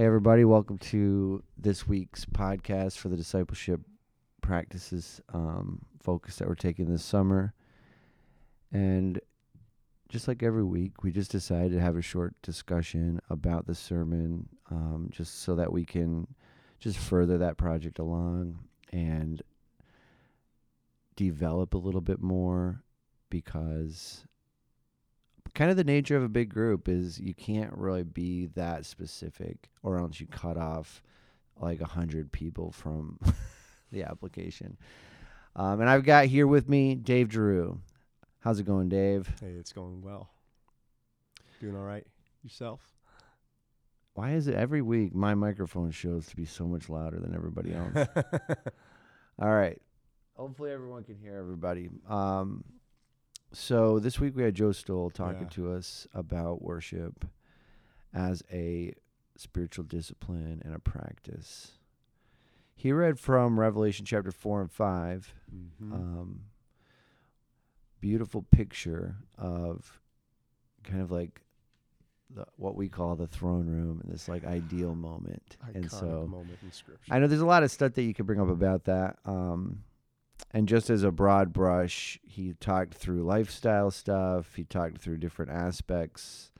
Hey, everybody, welcome to this week's podcast for the discipleship practices um, focus that we're taking this summer. And just like every week, we just decided to have a short discussion about the sermon um, just so that we can just further that project along and develop a little bit more because kind of the nature of a big group is you can't really be that specific or else you cut off like a hundred people from the application. Um, and I've got here with me Dave Drew. How's it going, Dave? Hey, it's going well. Doing all right yourself? Why is it every week my microphone shows to be so much louder than everybody else? all right. Hopefully everyone can hear everybody. Um, so this week we had Joe Stoll talking Yeah. to us about worship as a spiritual discipline and a practice. He read from Revelation chapter 4 and 5. Mhm. Um, beautiful picture of kind of like the, what we call the throne room and this like ideal moment. and so moment in scripture. I know there's a lot of stuff that you could bring up about that. Um, and just as a broad brush, he talked through lifestyle stuff. He talked through different aspects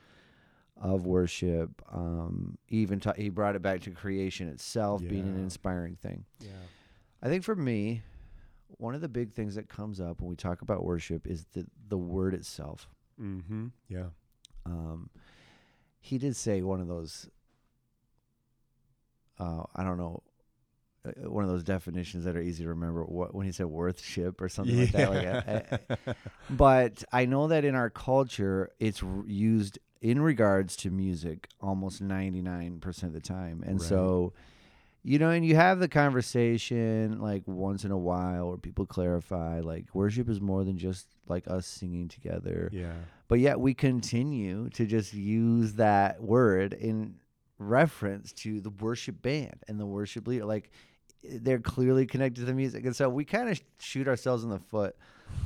of worship. Um, even ta- he brought it back to creation itself being an inspiring thing. yeah. I think for me, one of the big things that comes up when we talk about worship is the the word itself. Mm-hmm. Yeah. Um, he did say one of those. Uh, I don't know, one of those definitions that are easy to remember. What when he said worthship or something like that. Like, uh, uh, but I know that in our culture, it's r- used in regards to music almost ninety nine percent of the time, and Right. so. You know, and you have the conversation like once in a while where people clarify like worship is more than just like us singing together yeah. but yet we continue to just use that word in reference to the worship band and the worship leader like they're clearly connected to the music and so we kind of shoot ourselves in the foot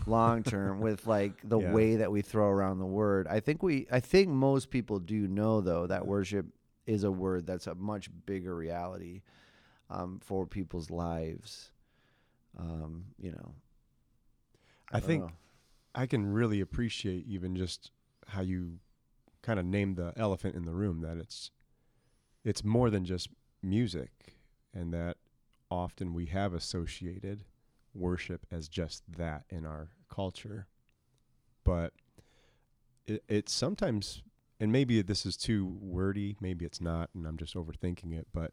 long term with like the Yeah. way that we throw around the word i think we i think most people do know though that worship is a word that's a much bigger reality um, for people's lives um, you know I don't think know. I can really appreciate even just how you kind of named the elephant in the room that it's it's more than just music and that often we have associated worship as just that in our culture. But it, it's sometimes and maybe this is too wordy, maybe it's not and I'm just overthinking it, but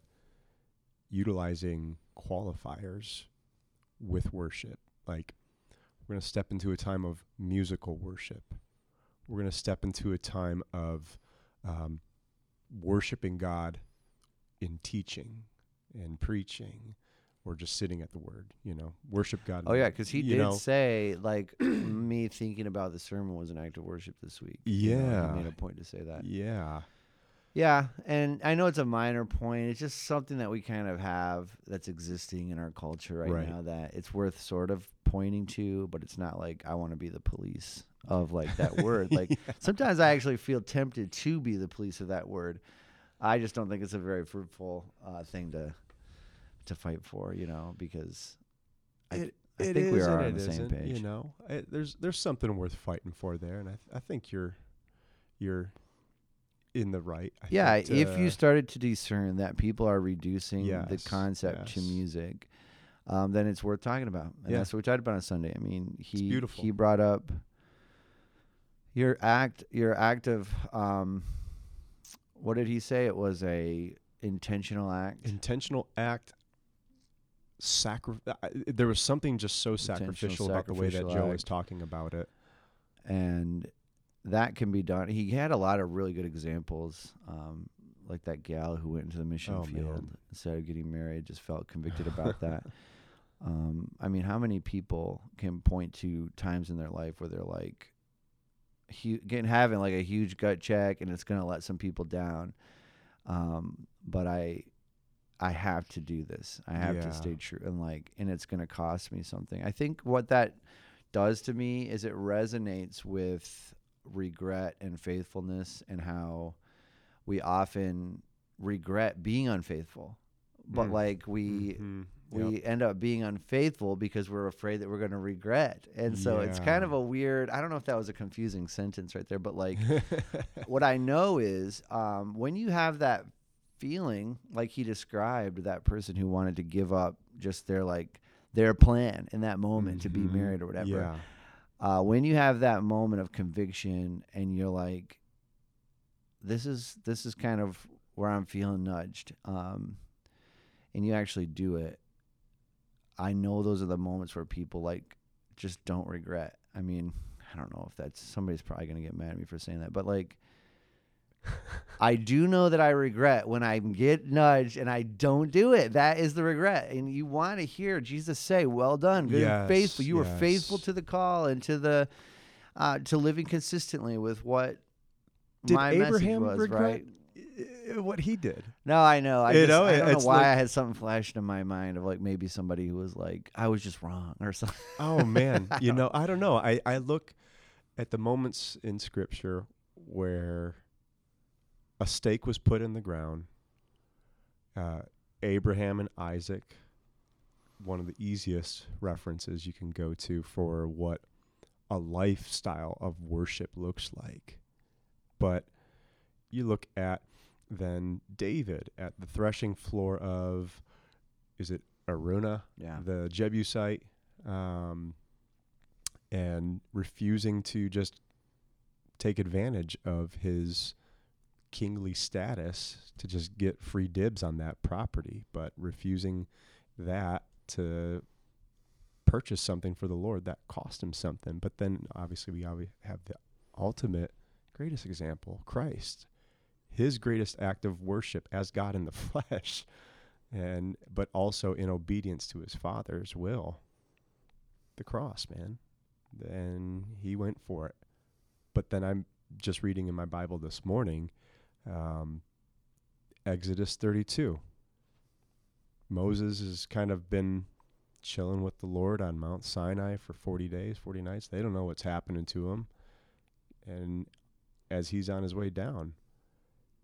utilizing qualifiers with worship. Like we're going to step into a time of musical worship. We're going to step into a time of um, worshiping God in teaching and preaching or just sitting at the word, you know, worship God. Oh yeah, because he did know, say like me thinking about the sermon was an act of worship this week. You know, Yeah. he made a point to say that. Yeah. Yeah, and I know it's a minor point. It's just something that we kind of have that's existing in our culture right, Right. now that it's worth sort of pointing to, but it's not like I want to be the police of like that word. Like sometimes I actually feel tempted to be the police of that word. I just don't think it's a very fruitful uh, thing to to fight for, you know, because I, It- I it think we are on the same page. You know, it, there's there's something worth fighting for there, and I th- I think you're you're in the right. I yeah, think, if you uh, started to discern that people are reducing the Yes, concept to music, um, then it's worth talking about. And Yeah. that's what we talked about on Sunday. I mean, he beautiful. he brought up your act your act of um, what did he say? It was a intentional act. intentional act sacri- there was something just so Intentional sacrificial about the way that sacrificial Joe was talking about it. and that can be done. He had a lot of really good examples, um, like that gal who went into the mission Oh, field man. instead of getting married, just felt convicted about that. Um, I mean, how many people can point to times in their life where they're like, hu- getting having like a huge gut check, and it's gonna let some people down. Um, but I, I have to do this. I have Yeah. to stay true, and like, and it's gonna cost me something. I think what that does to me is it resonates with regret and faithfulness and how we often regret being unfaithful, but Mm. like we Mhm. we Yep. end up being unfaithful because we're afraid that we're going to regret. And so it's kind of a weird. I don't know if that was a confusing sentence right there, but like what I know is um, when you have that feeling, like he described, that person who wanted to give up just their like their plan in that moment to be Mhm. married or whatever. Yeah. Uh, when you have that moment of conviction and you're like, this is this is kind of where I'm feeling nudged, um, and you actually do it. I know those are the moments where people like just don't regret. I mean, I don't know if that's somebody's probably gonna get mad at me for saying that, but like. I do know that I regret when I get nudged and I don't do it. That is the regret. And you want to hear Jesus say, "Well done, good and faithful. Yes, You were faithful to the call and to the uh, to living consistently with what Did my Abraham message was." regret Right? what he did? No, I know. I, You just, know, I don't know why like- I had something flashed in my mind of like maybe somebody who was like, "I was just wrong" or something. Oh man, you know, I don't know. I I look at the moments in scripture where a stake was put in the ground. Uh, Abraham and Isaac, one of the easiest references you can go to for what a lifestyle of worship looks like. But you look at then David at the threshing floor of, is it Araunah? Yeah. the Jebusite, um, and refusing to just take advantage of his kingly status to just get free dibs on that property, but refusing that to purchase something for the Lord that cost him something. But then obviously we have the ultimate greatest example, Christ. His greatest act of worship as God in the flesh and but also in obedience to his father's will. The cross, man. And he went for it. But then I'm just reading in my Bible this morning, um, Exodus 32. Moses has kind of been chilling with the Lord on Mount Sinai for 40 days, 40 nights. They don't know what's happening to him. And as he's on his way down,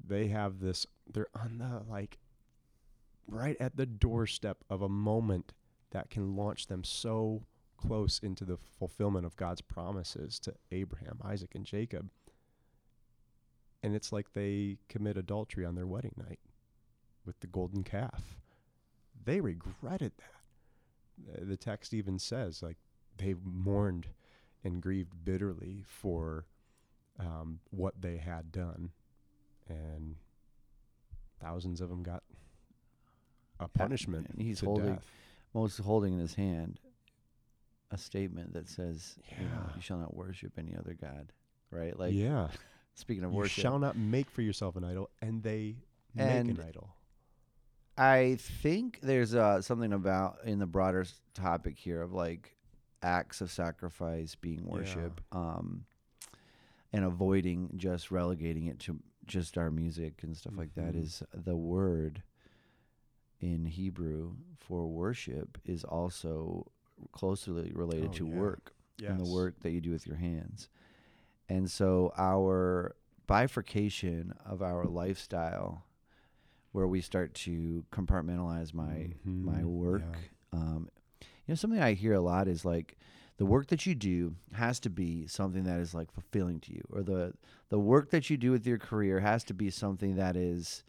they have this, they're on the like right at the doorstep of a moment that can launch them so close into the fulfillment of God's promises to Abraham, Isaac, and Jacob. And it's like they commit adultery on their wedding night with the golden calf. They regretted that. Uh, The text even says, like, they mourned and grieved bitterly for um, what they had done. And thousands of them got a punishment and he's holding- death. Moses holding in his hand a statement that says, you know, you shall not worship any other god. Right? Like yeah. Speaking of You worship. shall not make for yourself an idol, and they And make an idol. I think there's uh, something about in the broader topic here of like acts of sacrifice being Yeah. worship, um, and avoiding just relegating it to just our music and stuff like that. Mhm. Is the word in Hebrew for worship is also closely related Oh, to yeah. work Yes. and the work that you do with your hands. And so our bifurcation of our lifestyle where we start to compartmentalize my my Mhm. work. Yeah. Um, you know, something I hear a lot is like the work that you do has to be something that is like fulfilling to you, or the the work that you do with your career has to be something that is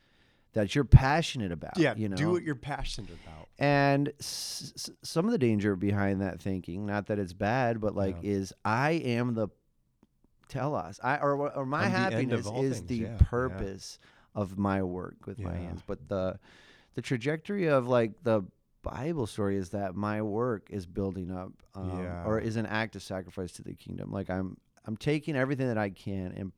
that you're passionate about. Yeah, you know, do what you're passionate about. and s- s- some of the danger behind that thinking, not that it's bad, but like, Yeah. is I am the tell us, I or or my I'm the happiness is things, the yeah, yeah. purpose of my work with my hands. But the the trajectory of like the Bible story is that my work is building up, um, or is an act of sacrifice to the kingdom. Like I'm I'm taking everything that I can and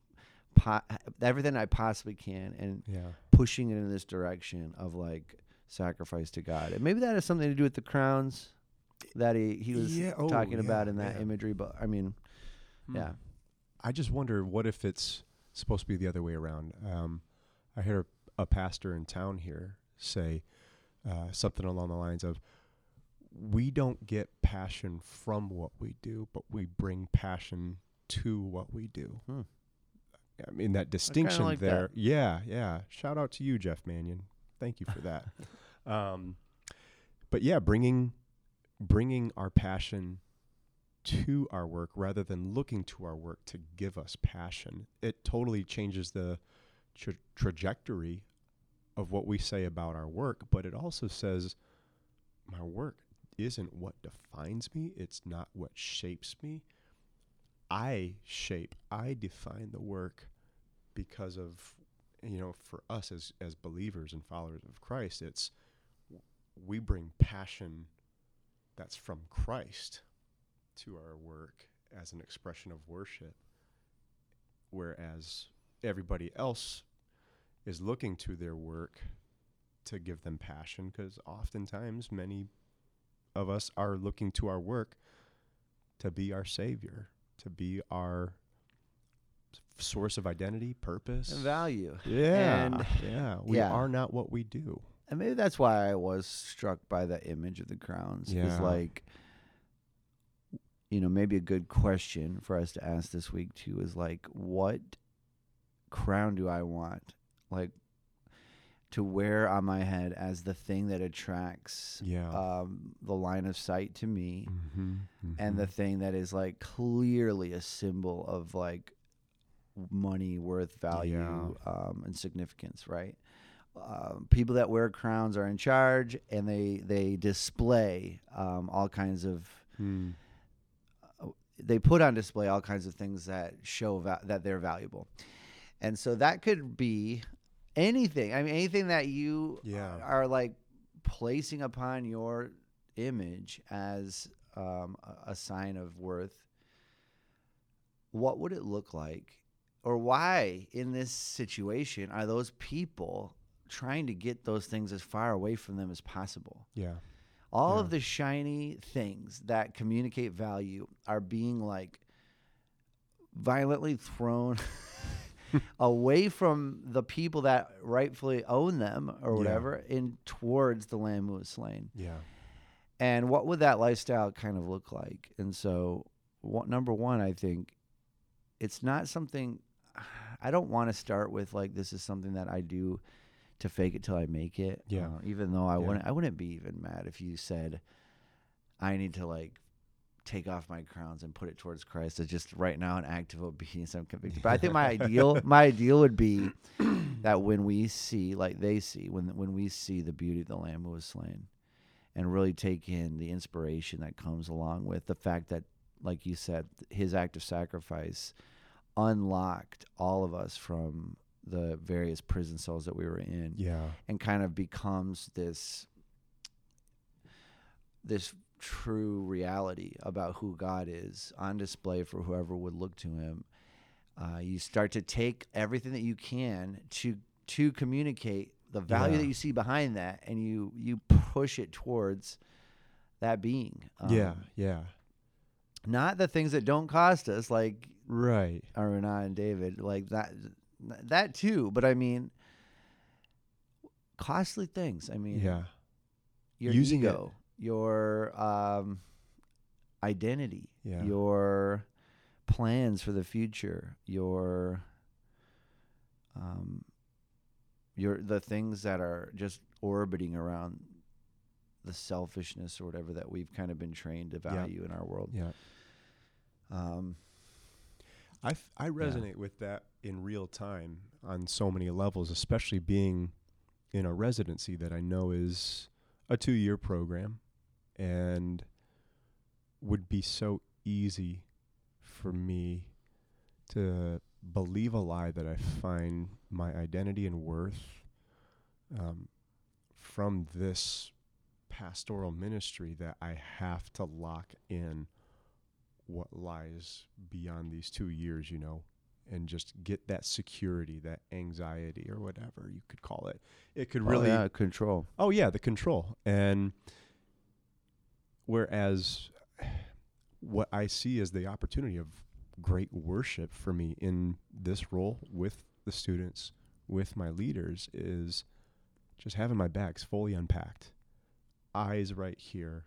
po- everything I possibly can and Yeah. pushing it in this direction of like sacrifice to God. And maybe that has something to do with the crowns that he, he was Yeah, oh, talking about in that yeah. imagery. But I mean, Hmm. yeah. I just wonder what if it's supposed to be the other way around. Um, I heard a pastor in town here say uh, something along the lines of, "We don't get passion from what we do, but we bring passion to what we do." Hmm. I mean that distinction like there. that. Yeah, yeah. Shout out to you, Jeff Manion. Thank you for that. um, but yeah, bringing bringing our passion to our work rather than looking to our work to give us passion. It totally changes the tra- trajectory of what we say about our work, but it also says my work isn't what defines me, it's not what shapes me. I shape, I define the work because of you know, for us as as believers and followers of Christ, it's we bring passion that's from Christ to our work as an expression of worship whereas everybody else is looking to their work to give them passion because oftentimes many of us are looking to our work to be our savior to be our source of identity purpose And value. yeah And- yeah we yeah. are not what we do And maybe that's why I was struck by the image of the crowns. Is Yeah. like, you know, maybe a good question for us to ask this week too is like, what crown do I want? Like, to wear on my head as the thing that attracts yeah um, the line of sight to me, mm-hmm. and the thing that is like clearly a symbol of like money worth value um, and significance right um, people that wear crowns are in charge and they they display um, all kinds of mm. They put on display all kinds of things that show va- that they're valuable. And so that could be anything i mean anything that you Yeah. are like placing upon your image as um, a- a sign of worth what would it look like? Or why in this situation are those people trying to get those things as far away from them as possible? Yeah all Yeah. of the shiny things that communicate value are being like violently thrown away from the people that rightfully own them or Yeah. whatever in towards the lamb who was slain yeah and what would that lifestyle kind of look like and so what, number one i think it's not something i don't want to start with like this is something that i do to fake it till i make it Yeah. uh, even though i Yeah. wouldn't i wouldn't be even mad if you said i need to like take off my crowns and put it towards christ as just right now an act of obedience i'm convicted but i think my ideal my ideal would be that when we see like they see when when we see the beauty of the lamb who was slain and really take in the inspiration that comes along with the fact that like you said his act of sacrifice unlocked all of us from the various prison cells that we were in yeah and kind of becomes this this true reality about who God is on display for whoever would look to him. Uh, you start to take everything that you can to to communicate the value Yeah. that you see behind that, and you you push it towards that being. yeah Um, yeah not the things that don't cost us, like right Araunah and David, like that that too. But I mean, costly things. I mean, yeah your Using it. ego, your um, identity, Yeah. your plans for the future, your um, your the things that are just orbiting around the selfishness or whatever that we've kind of been trained to Yeah. value in our world. yeah Um, I, f- I resonate with that in real time on so many levels, especially being in a residency that I know is a two year program and would be so easy for me to believe a lie that I find my identity and worth um, from this pastoral ministry that I have to lock in what lies beyond these two years, you know, and just get that security, that anxiety, or whatever you could call it. It could oh, really, oh, yeah, control. oh yeah, the control. And whereas what I see as the opportunity of great worship for me in this role with the students, with my leaders, is just having my bags fully unpacked, eyes right here,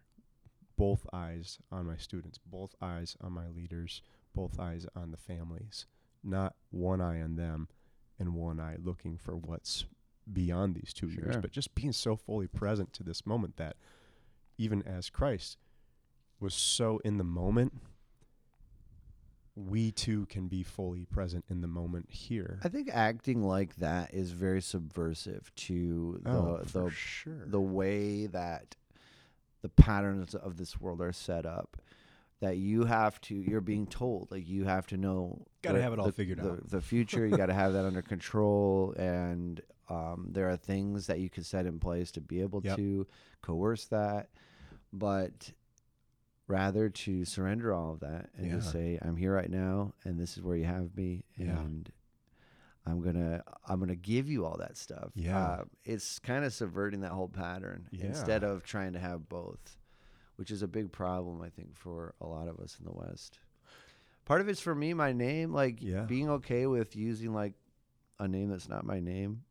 both eyes on my students, both eyes on my leaders, both eyes on the families, not one eye on them and one eye looking for what's beyond these two years, but just being so fully present to this moment that even as Christ was so in the moment, we too can be fully present in the moment here. I think acting like that is very subversive to the oh, the for sure. the way that the patterns of this world are set up that you have to you're being told like you have to know Gotta the- have it all the- figured the, out. the future you got to have that under control and um, there are things that you can set in place to be able Yep. to coerce that but rather to surrender all of that and just say i'm here right now and this is where you have me Yeah. and i'm gonna i'm gonna give you all that stuff Yeah. uh, it's kind of subverting that whole pattern instead of trying to have both which is a big problem i think for a lot of us in the west part of it's for me my name like Yeah. being okay with using like a name that's not my name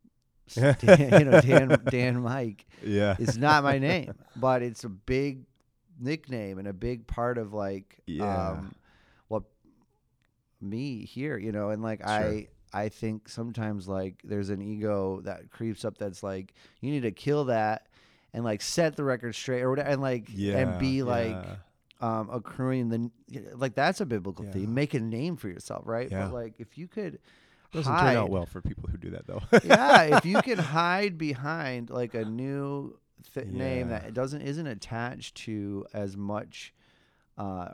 Dan, you know dan dan mike yeah. it's not my name but it's a big nickname and a big part of like Yeah. um what me here you know and like Sure. i i think sometimes like there's an ego that creeps up that's like you need to kill that and like set the record straight or whatever and like yeah. and be like yeah. um accruing the like that's a biblical Yeah. theme make a name for yourself right Yeah. but like if you could doesn't hide, turn out well for people who do that though. yeah, if you can hide behind like a new th- name that doesn't isn't attached to as much uh,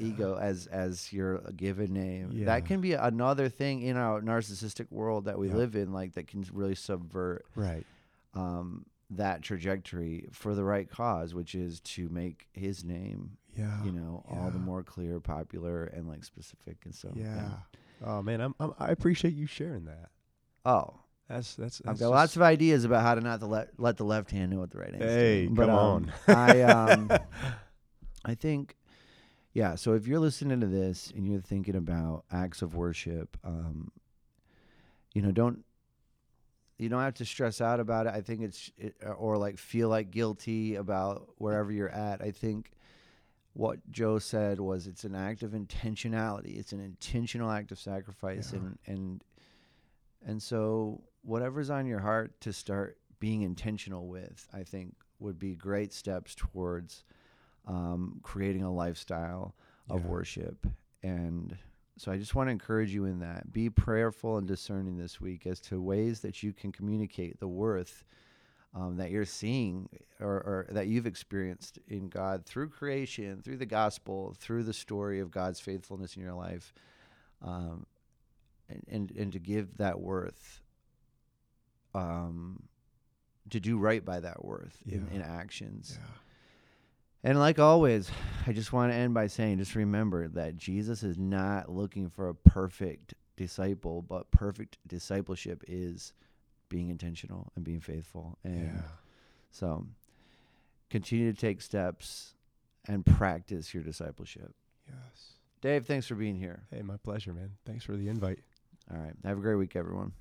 ego as as your given name, Yeah. that can be another thing in our narcissistic world that we Yeah. live in, like that can really subvert right. um, that trajectory for the right cause, which is to make his name, Yeah. you know, all the more clear, popular, and like specific. And so, yeah. Oh man, I'm, I'm I appreciate you sharing that. Oh, That's that's. I've that's got lots of ideas about how to not to let let the left hand know what the right hand. Hey, doing. But, come um, on. I um, I think, yeah. So if you're listening to this and you're thinking about acts of worship, um, you know, don't you don't have to stress out about it. I think it's it, or like feel like guilty about wherever you're at. I think what Joe said was it's an act of intentionality. It's an intentional act of sacrifice, Yeah. and and and so whatever's on your heart to start being intentional with, I think would be great steps towards um, creating a lifestyle of Yeah. worship. And so I just want to encourage you in that. Be prayerful and discerning this week as to ways that you can communicate the worth um, that you're seeing or, or that you've experienced in God through creation, through the gospel, through the story of God's faithfulness in your life, um, and, and and to give that worth, um, to do right by that worth in, in actions. Yeah. And like always, I just want to end by saying just remember that Jesus is not looking for a perfect disciple, but perfect discipleship is being intentional and being faithful. And Yeah. so continue to take steps and practice your discipleship. Yes. Dave, thanks for being here. Hey, my pleasure, man. Thanks for the invite. All right. Have a great week, everyone.